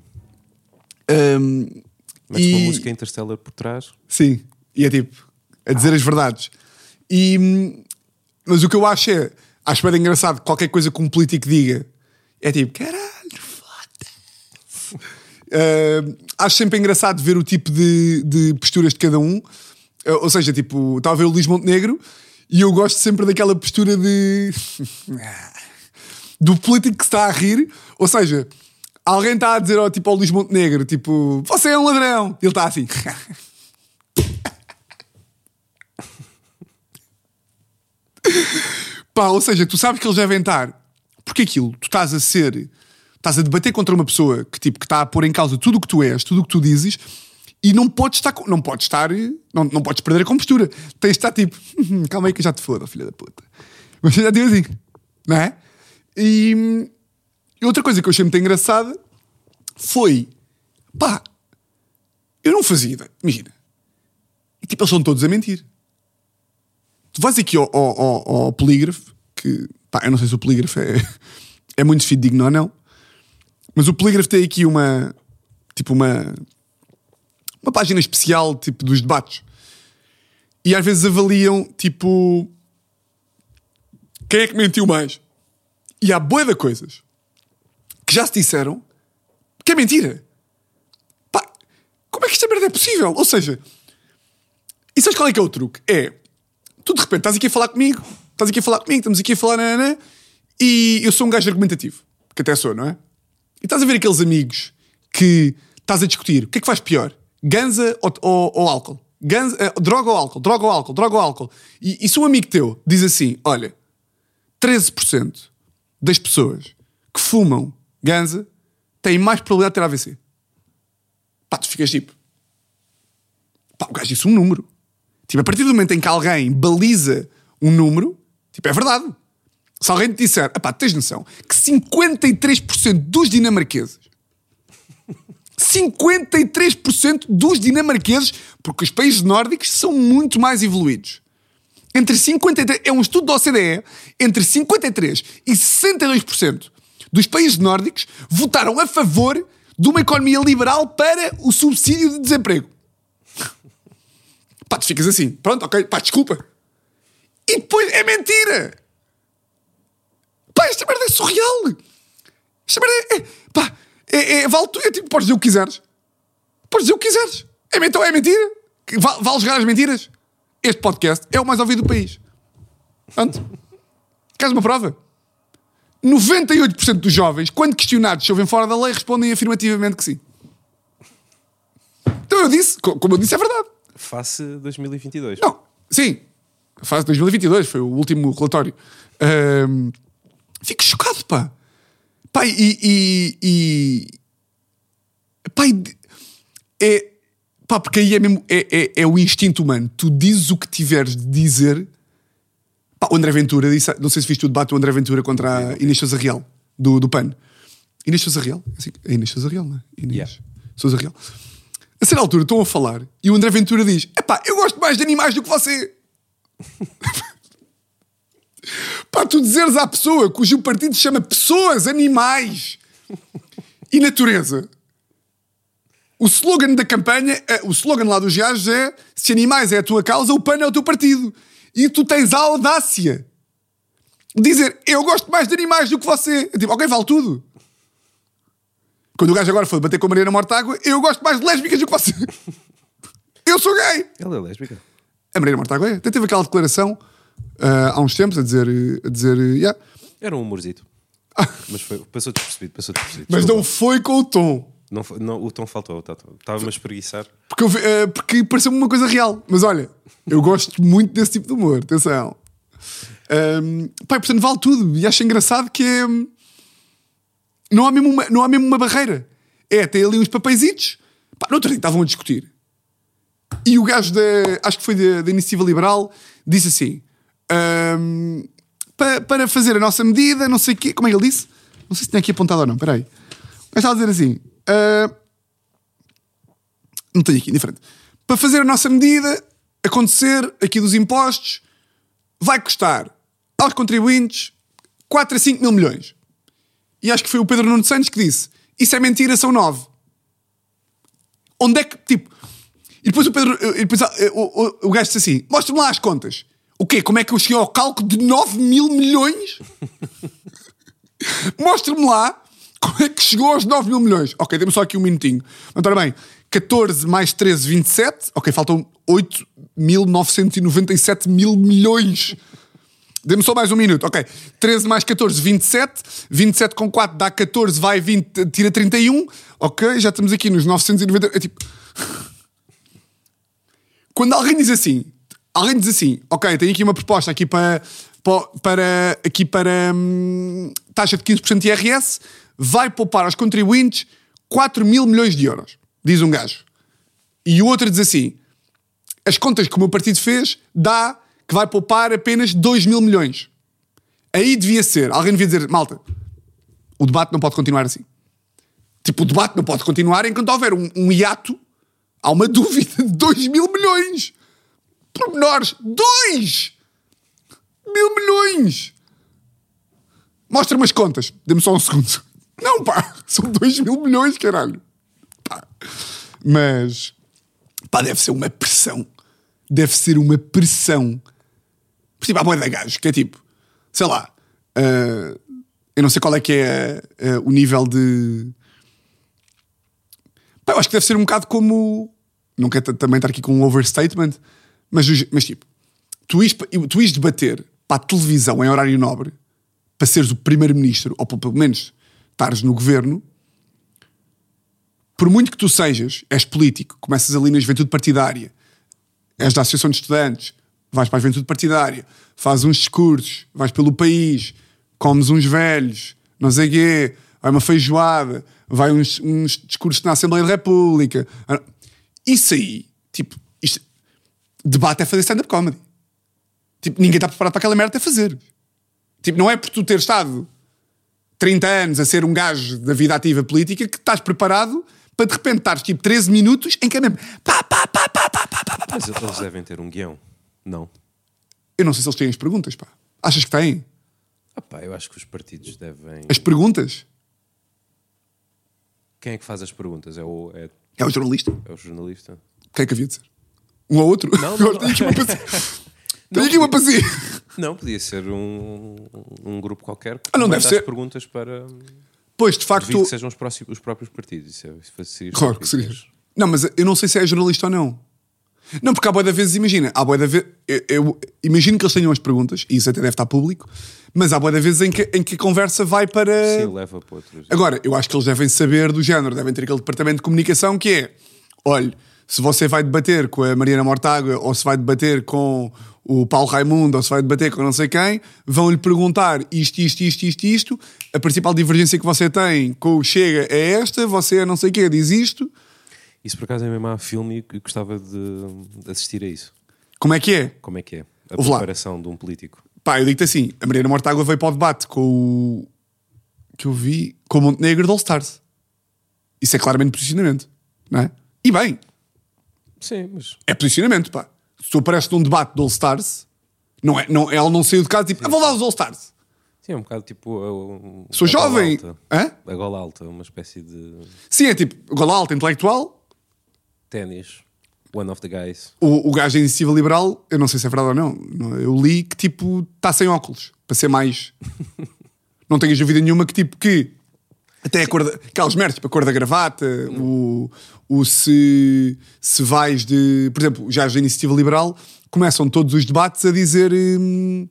Um, Metes e- uma música interstellar por trás. Sim, e é tipo, a dizer as verdades. E, hum, mas o que eu acho é, acho bem engraçado, qualquer coisa que um político diga, é tipo, caralho. Uh, acho sempre engraçado ver o tipo de, de posturas de cada um. Uh, ou seja, tipo, estava a ver o Luís Montenegro e eu gosto sempre daquela postura de. (laughs) do político que está a rir. Ou seja, alguém está a dizer ao, tipo, ao Luís Montenegro, tipo, você é um ladrão. Ele está assim. (laughs) Pá, ou seja, tu sabes que eles devem estar. Porque aquilo, tu estás a ser. Estás a debater contra uma pessoa que, tipo, que está a pôr em causa tudo o que tu és, tudo o que tu dizes, e não podes estar. Não podes estar. Não, não podes perder a compostura. Tens de estar tipo. "Hum, Calma aí que eu já te foda, filha da puta. Mas já digo assim. Não é? E. e outra coisa que eu achei muito engraçada foi. Pá, eu não fazia. Imagina. E tipo, eles são todos a mentir. Tu vais aqui ao, ao, ao- ao polígrafo, que pá, eu não sei se o polígrafo é, (laughs) é muito fidedigno ou não, mas o polígrafo tem aqui uma tipo uma uma página especial tipo dos debates e às vezes avaliam tipo quem é que mentiu mais e há boia de coisas que já se disseram que é mentira pá, como é que esta merda é possível? ou seja e sabes qual é que é o truque? É tu de repente estás aqui a falar comigo, estás aqui a falar comigo, estamos aqui a falar, nanana, e eu sou um gajo argumentativo, que até sou, não é? E estás a ver aqueles amigos que estás a discutir, o que é que faz pior? Ganza ou, ou, ou álcool? Ganza, eh, droga ou álcool? Droga ou álcool? Droga ou álcool? E, e se um amigo teu diz assim, olha, 13% das pessoas que fumam ganza têm mais probabilidade de ter AVC. Pá, tu ficas tipo, pá, o gajo disse um número. Tipo, a partir do momento em que alguém baliza um número, tipo, é verdade. Se alguém te disser, pá, tens noção que 53% dos dinamarqueses 53% dos dinamarqueses, porque os países nórdicos são muito mais evoluídos. Entre 53, é um estudo da OCDE, entre 53 e 62% dos países nórdicos votaram a favor de uma economia liberal para o subsídio de desemprego. Pá, tu ficas assim, pronto, ok, pá, desculpa. E depois é mentira. Pá, esta merda é surreal. Esta merda é. é pá, é, é, vale. É tipo, podes dizer o que quiseres. Podes dizer o que quiseres. É, então é mentira? Vale, vale jogar as mentiras? Este podcast é o mais ouvido do país. Pronto. Queres uma prova? 98% dos jovens, quando questionados se ouvem fora da lei, respondem afirmativamente que sim. Então eu disse, co- como eu disse, é verdade. Face 2022. Não, sim. De 2022 foi o último relatório. Ahm, fico chocado, pá. Pá, e. e, e pá, é. Pá, porque aí é mesmo. É, é, é o instinto humano. Tu dizes o que tiveres de dizer. Pá, o André Ventura disse. Não sei se viste o debate do André Ventura contra a Inês Sousa Real, do, do PAN. Inês Sousa Real? Assim, é Inês Sousa Real, não é? Inês Yeah. Sousa Real. A certa altura estão a falar e o André Ventura diz: Epá, eu gosto mais de animais do que você. (laughs) Pá, tu dizeres à pessoa cujo partido se chama Pessoas, Animais e Natureza. O slogan da campanha, eh, o slogan lá dos gajos é: se animais é a tua causa, o PAN é o teu partido. E tu tens a audácia de dizer: eu gosto mais de animais do que você. Ok, vale tudo. Quando o gajo agora foi bater com a Mariana Mortágua, eu gosto mais de lésbicas do que você. (laughs) Eu sou gay. Ela é lésbica. A Mariana Mortágua é. Até teve aquela declaração há uns tempos a dizer, a dizer yeah. Era um humorzito. (laughs) Mas foi, passou despercebido, passou despercebido. mas Desculpa. não foi com o tom. Não foi- não, o tom faltou. tá- tá- Estava-me a espreguiçar. Porque, eu vi- ah, porque pareceu-me uma coisa real. Mas olha, eu gosto muito desse tipo de humor. Atenção. Pai, portanto, vale tudo. E acho engraçado que é. hum, Não há mesmo uma, não há mesmo uma barreira. É, tem ali uns papeizitos. Pá, no outro dia estavam a discutir. E o gajo da. Acho que foi da, da Iniciativa Liberal. Disse assim. Hum, pa- para fazer a nossa medida, não sei o quê. Como é que ele disse? Não sei se tem aqui apontado ou não. Espera aí. Mas estava a dizer assim. ah, não tenho aqui, diferente. Para fazer a nossa medida acontecer aqui dos impostos, vai custar aos contribuintes 4 a 5 mil milhões. E acho que foi o Pedro Nuno Santos que disse: Isso é mentira, são 9. Onde é que, tipo. E depois o Pedro. e depois, o, o, o gajo disse assim: Mostra-me lá as contas. O quê? Como é que eu cheguei ao cálculo de 9 mil milhões? (laughs) Mostra-me lá como é que chegou aos 9 mil milhões. Ok, temos só aqui um minutinho. Mas ora bem, 14 mais 13, 27. Ok, faltam 8.997 mil milhões. Dê-me só mais um minuto. Ok, 13 mais 14, 27. 27 com 4 dá 14, vai 20, tira 31. Ok, já estamos aqui nos 990. É tipo. (laughs) Quando alguém diz assim, alguém diz assim, ok, tenho aqui uma proposta aqui para, para, aqui para hum, taxa de 15% de IRS, vai poupar aos contribuintes 4 mil milhões de euros, diz um gajo. E o outro diz assim, as contas que o meu partido fez dá que vai poupar apenas 2 mil milhões. Aí devia ser, alguém devia dizer, malta, o debate não pode continuar assim. Tipo, o debate não pode continuar enquanto houver um, um hiato, há uma (laughs) dúvida de 2 mil milhões. Pormenores, 2 mil milhões. Mostra-me as contas. Dê-me só um segundo. (laughs) Não, pá, são 2 mil milhões, caralho. Pá. Mas, pá, deve ser uma pressão. Deve ser uma pressão. Por tipo, há boia de gajos, que é tipo, sei lá, ah, eu não sei qual é que é ah, o nível de. Pá, eu acho que deve ser um bocado como. Não quero também estar aqui com um overstatement, mas, mas tipo, tu ires, tu ires debater para a televisão em horário nobre para seres o primeiro-ministro, ou pelo menos estares no governo, por muito que tu sejas, és político, começas ali na juventude partidária, és da Associação de Estudantes, vais para a juventude partidária, fazes uns discursos, vais pelo país, comes uns velhos, não sei quê, vai uma feijoada, vai uns, uns discursos na Assembleia da República. Isso aí, tipo, debate é fazer stand-up comedy. Tipo, ninguém está preparado para aquela merda até fazer. Tipo, não é por tu ter estado 30 anos a ser um gajo da vida ativa política que estás preparado para de repente estares tipo 13 minutos em que é mesmo pá, pá, pá, pá, pá, pá, pá, pá. Mas eles devem ter um guião. Não. Eu não sei se eles têm as perguntas, pá. Achas que têm? Ah pá, eu acho que os partidos devem. As perguntas? Quem é que faz as perguntas? É o, é, É o jornalista. é o jornalista? Quem é que havia de ser? Um ou outro? Não, (laughs) não, Tenho aqui uma para si. (laughs) Tenho aqui uma para si. Não, podia ser um, um grupo qualquer que Ah, não deve as ser. perguntas para. Pois, de facto. Que sejam os, próximos, os próprios partidos. Isso, é, seria Claro que seria. Não, mas eu não sei se é jornalista ou não. Não, porque há boia de vezes, imagina, há boia de vezes, eu, eu imagino que eles tenham as perguntas, e isso até deve estar público, mas há boia de vezes em que, em que a conversa vai para. Sim, leva para outros. Agora, eu acho que eles devem saber do género, devem ter aquele departamento de comunicação que é: olha, se você vai debater com a Mariana Mortágua, ou se vai debater com o Paulo Raimundo, ou se vai debater com não sei quem, vão-lhe perguntar isto, isto, isto, isto, isto. A principal divergência que você tem com o Chega é esta, você é não sei o quê, diz isto. Isso por acaso é mesmo há filme e gostava de, assistir a isso. Como é que é? Como é que é? A Ouve lá. preparação de um político. Pá, eu digo-te assim: a Mariana Mortágua veio para o debate com o. que eu vi com o Montenegro de All Stars. Isso é claramente posicionamento, não é? E bem, Sim, mas é posicionamento, pá. Se tu apareces num debate de All Stars, não é, não, ela não saiu de casa tipo, ah, vou lá aos All Stars. sim, é um bocado tipo. a- a- Sou a gola jovem. alta. Hã? A gola alta, uma espécie de Sim, é tipo, gola alta, intelectual. ténis. One of the guys. O, o gajo da iniciativa liberal, eu não sei se é verdade ou não, eu li que tipo, está sem óculos, para ser mais. (laughs) não tenhas dúvida nenhuma que tipo, que até a cor da, aquelas merdas, tipo a cor da gravata, o, o se, se vais de. Por exemplo, gajos da iniciativa liberal começam todos os debates a dizer. hum,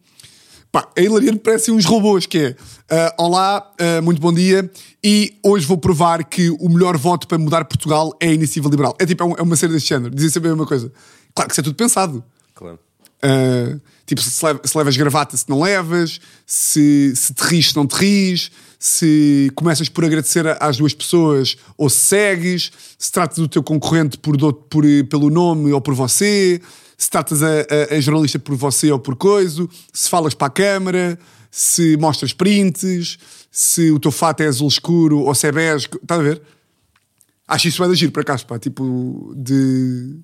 Pá, a Hilariano parece uns robôs, que é ah, Olá, ah, muito bom dia E hoje vou provar que o melhor voto para mudar Portugal é a iniciativa liberal É tipo, é um- é uma série deste género Dizem sempre a mesma coisa Claro que isso é tudo pensado Claro. Uh, tipo, se, se levas gravata, se não levas, se, se te ris, se não te ris, se começas por agradecer às duas pessoas ou se segues, se tratas do teu concorrente por, do- por, pelo nome ou por você, se tratas a, a- a jornalista por você ou por coisa, se falas para a câmara, se mostras prints, se o teu fato é azul escuro ou se é bege, estás a ver? Acho isso vai agir para cá, pá, tipo, de.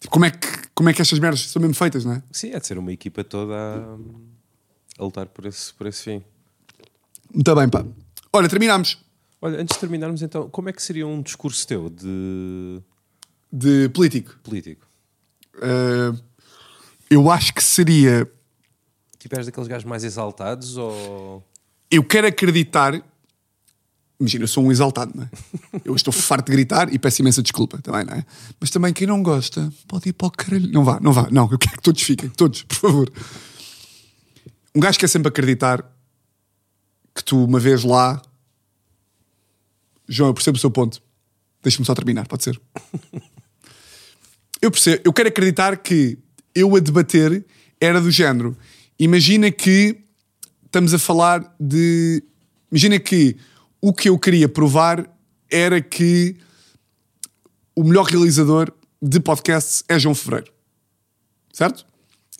Tipo, como é, que, como é que estas merdas são mesmo feitas, não é? Sim, é de ser uma equipa toda a, a lutar por esse, por esse fim. Muito bem, pá. Olha, terminamos Olha, antes de terminarmos, então, como é que seria um discurso teu de de político. político? Uh, eu acho que seria. Tipo, és daqueles gajos mais exaltados ou. Eu quero acreditar. Imagina, eu sou um exaltado, não é? Eu estou farto de gritar e peço imensa desculpa também, não é? Mas também quem não gosta pode ir para o caralho. Não vá, não vá, não. Eu quero que todos fiquem, todos, por favor. Um gajo quer sempre acreditar que tu, uma vez lá. João, eu percebo o seu ponto. Deixa-me só terminar, pode ser? Eu percebo, eu quero acreditar que eu a debater era do género. Imagina que estamos a falar de. Imagina que o que eu queria provar era que o melhor realizador de podcasts é João Fevereiro. Certo?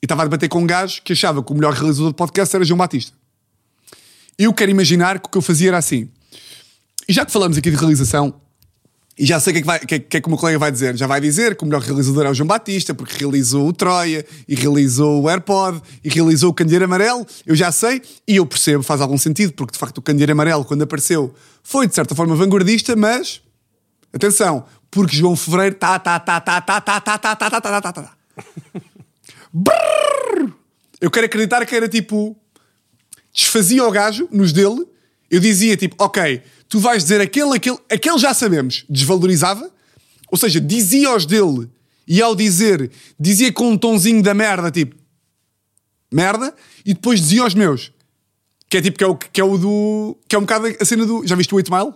E estava a debater com um gajo que achava que o melhor realizador de podcast era João Batista. Eu quero imaginar que o que eu fazia era assim. E já que falamos aqui de realização, e já sei o que é que, que é que é que o meu colega vai dizer. Já vai dizer que o melhor realizador é o João Batista, porque realizou o Troia, e realizou o AirPod, e realizou o Candeeiro Amarelo. Eu já sei, e eu percebo, faz algum sentido, porque de facto o Candeeiro Amarelo, quando apareceu, foi de certa forma vanguardista, mas atenção, porque João Fevereiro tá, tá, tá, tá, tá, tá, tá, tá, tá, tá, tá, tá, tá, tá. Eu quero acreditar que era tipo desfazia o gajo nos dele, eu dizia tipo, ok, tu vais dizer aquele, aquele, aquele já sabemos, desvalorizava, ou seja, dizia aos dele, e ao dizer, dizia com um tonzinho da merda, tipo, merda, e depois dizia aos meus, que é tipo, que é o, que é o do, que é um bocado a cena do, já viste o 8 Mile?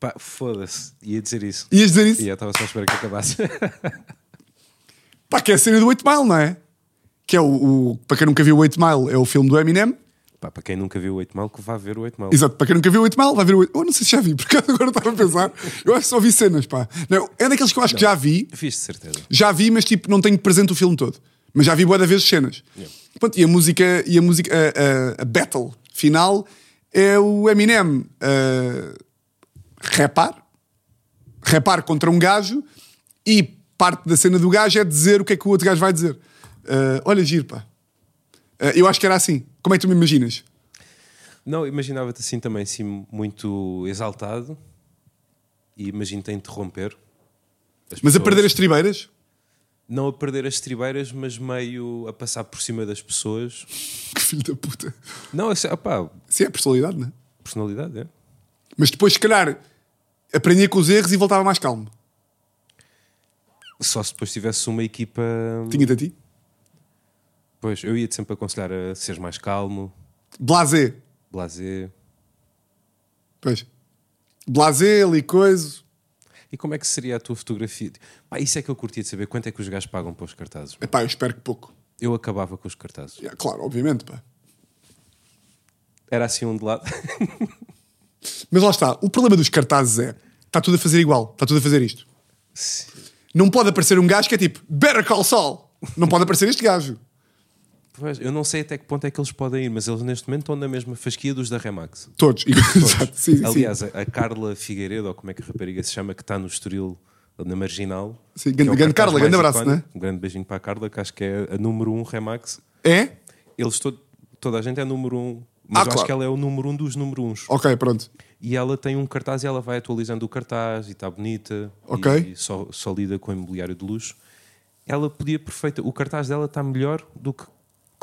Pá, foda-se. Ia dizer isso. Ias dizer isso? E eu estava só a esperar que acabasse. Pá, que é a cena do 8 Mile, não é? Que é o, o- para quem nunca viu o 8 Mile, é o filme do Eminem, Pá, para quem nunca viu o 8 Mal, que vá ver o 8 Mal. Exato, para quem nunca viu o 8 Mile, vai ver o 8 Eu não sei se já vi, porque (laughs) agora estava a pensar. Eu acho que só vi cenas, pá. Não, é daqueles que eu acho que já vi, Fiz de certeza. já vi, mas tipo, não tenho presente o filme todo. Mas já vi boa da vez cenas. Pronto, e a música, e a música, a, a- a battle final é o Eminem a repar, repar contra um gajo e parte da cena do gajo é dizer o que é que o outro gajo vai dizer. Ah, olha, giro, pá. Ah, eu acho que era assim. Como é que tu me imaginas? Não, imaginava-te assim também, assim, muito exaltado. E imagino-te a interromper. as Mas a perder as tribeiras? Não a perder as tribeiras, mas meio a passar por cima das pessoas. Que filho da puta. Não, isso é, opá, Sim, é personalidade, não é? personalidade, é. Mas depois, se calhar, aprendia com os erros e voltava mais calmo. Só se depois tivesse uma equipa. Tinha-te a ti. Pois, eu ia-te sempre aconselhar a seres mais calmo, Blasé. blasé. Pois. Blasé ali, coisa. E como é que seria a tua fotografia? Pá, isso é que eu curtia de saber. Quanto é que os gajos pagam para os cartazes? Epá, eu espero que pouco. Eu acabava com os cartazes. Yeah, claro, obviamente, pá. Era assim um de lado. (laughs) Mas lá está. O problema dos cartazes é... Está tudo a fazer igual. Está tudo a fazer isto. Não pode aparecer um gajo que é tipo... Better Call Saul. Não pode aparecer este gajo. Pois, eu não sei até que ponto é que eles podem ir, mas eles neste momento estão na mesma fasquia dos da Remax. Todos. (laughs) Exato. Sim, sim. Aliás, a, a Carla Figueiredo, ou como é que a rapariga se chama, que está no Estoril, na Marginal. Sim, é grande- o grande Carla, grande abraço, icónico. né? Um grande beijinho para a Carla, que acho que é a número 1 um Remax. É? Eles todo, toda a gente é número 1, um, mas Ah, eu acho claro. que ela é o número 1 um dos número 1. uns. Ok, pronto. E ela tem um cartaz e ela vai atualizando o cartaz e está bonita. Ok. E só, só lida com imobiliário de luxo. Ela podia perfeita. O cartaz dela está melhor do que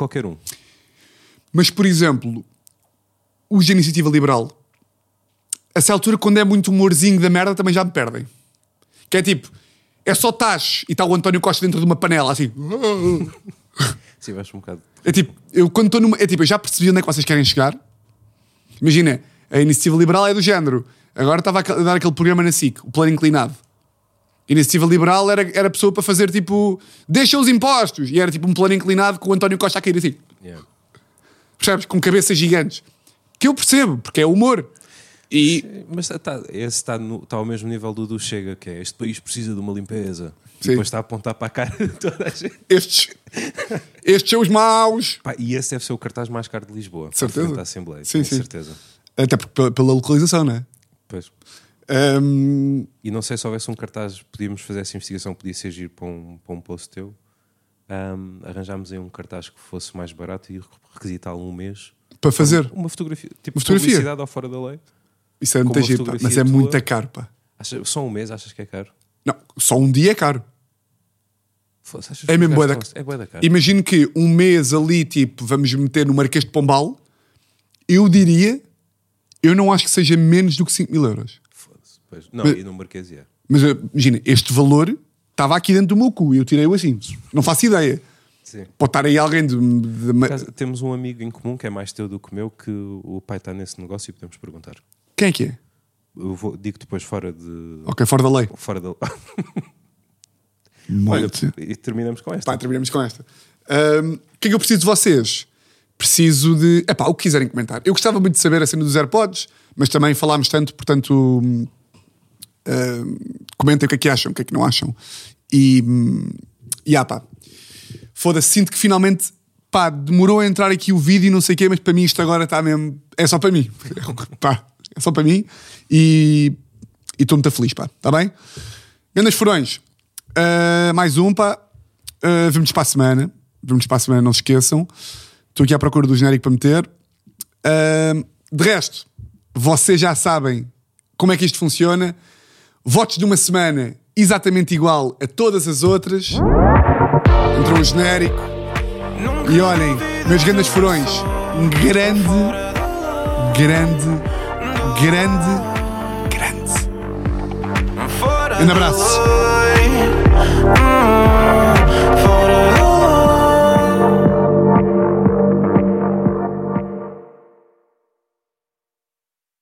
qualquer um. Mas, por exemplo, os de iniciativa liberal, a essa altura, quando é muito humorzinho da merda, também já me perdem. Que é tipo, é só tacho e está o António Costa dentro de uma panela, assim. (laughs) Sim, vais um bocado. É tipo, eu quando estou numa. É tipo, eu já percebi onde é que vocês querem chegar. Imagina, a iniciativa liberal é do género. Agora estava a dar aquele programa na SIC, o plano inclinado. Iniciativa liberal era, era pessoa para fazer tipo, deixa os impostos. E era tipo um plano inclinado com o António Costa a cair assim. Yeah. percebes? Com cabeças gigantes. Que eu percebo, porque é humor. E Mas está, esse está, está ao mesmo nível do do Chega, que é este país precisa de uma limpeza. E Sim. depois está a apontar para a cara de toda a gente. estes, estes são os maus. Pá, e esse deve ser o cartaz mais caro de Lisboa. Certeza. da Assembleia. Sim, sim. certeza. Até pela localização, não é? Pois. Ahm, E não sei se houvesse um cartaz, podíamos fazer essa investigação, podia ser giro para um, para um post teu. Ahm, arranjámos aí um cartaz que fosse mais barato e requisitá-lo um mês. para fazer. Uma fotografia, tipo Uma fotografia? publicidade ou fora da lei. Isso é muito giro, mas é tua. muito caro, pá. Acha, só um mês achas que é caro? Não, só um dia é caro. É mesmo gajos da- É bué da caro. Imagino que um mês ali, tipo, vamos meter no Marquês de Pombal, eu diria, eu não acho que seja menos do que 5 mil euros. Pois. Não, Mas- e no Marquês é. Mas eh, imagina, este valor estava aqui dentro do meu cu e eu tirei-o assim. Não faço ideia. Sim. Pode estar aí alguém de. de- Por acaso, Temos um amigo em comum que é mais teu do que meu, que o pai está nesse negócio e podemos perguntar. Quem é que é? Eu vou, digo depois fora de. Ok, fora da lei. Fora da. Olha, Muito. e terminamos com esta. Pá, terminamos com esta. O que é que eu preciso de vocês? Preciso de. Epá, o que quiserem comentar. Eu gostava muito de saber a cena dos AirPods, mas também falámos tanto, portanto. Comentem o que é que acham, o que é que não acham. E. hum, E ah, pá. Foda-se, sinto que finalmente. Pá, demorou a entrar aqui o vídeo e não sei o quê, mas para mim isto agora está mesmo. É só para mim. (laughs) pá, é só para mim. E. E estou muito feliz, pá. Está bem? Grandes furões. Uh, mais um, pá. Uh, vemos para a semana. Vemos para a semana, não se esqueçam. Estou aqui à procura do genérico para meter. Uh, de resto, vocês já sabem como é que isto funciona. Votos de uma semana exatamente igual a todas as outras. Entrou um genérico. E olhem, meus grandes furões, um grande, grande, grande, grande. Um abraço.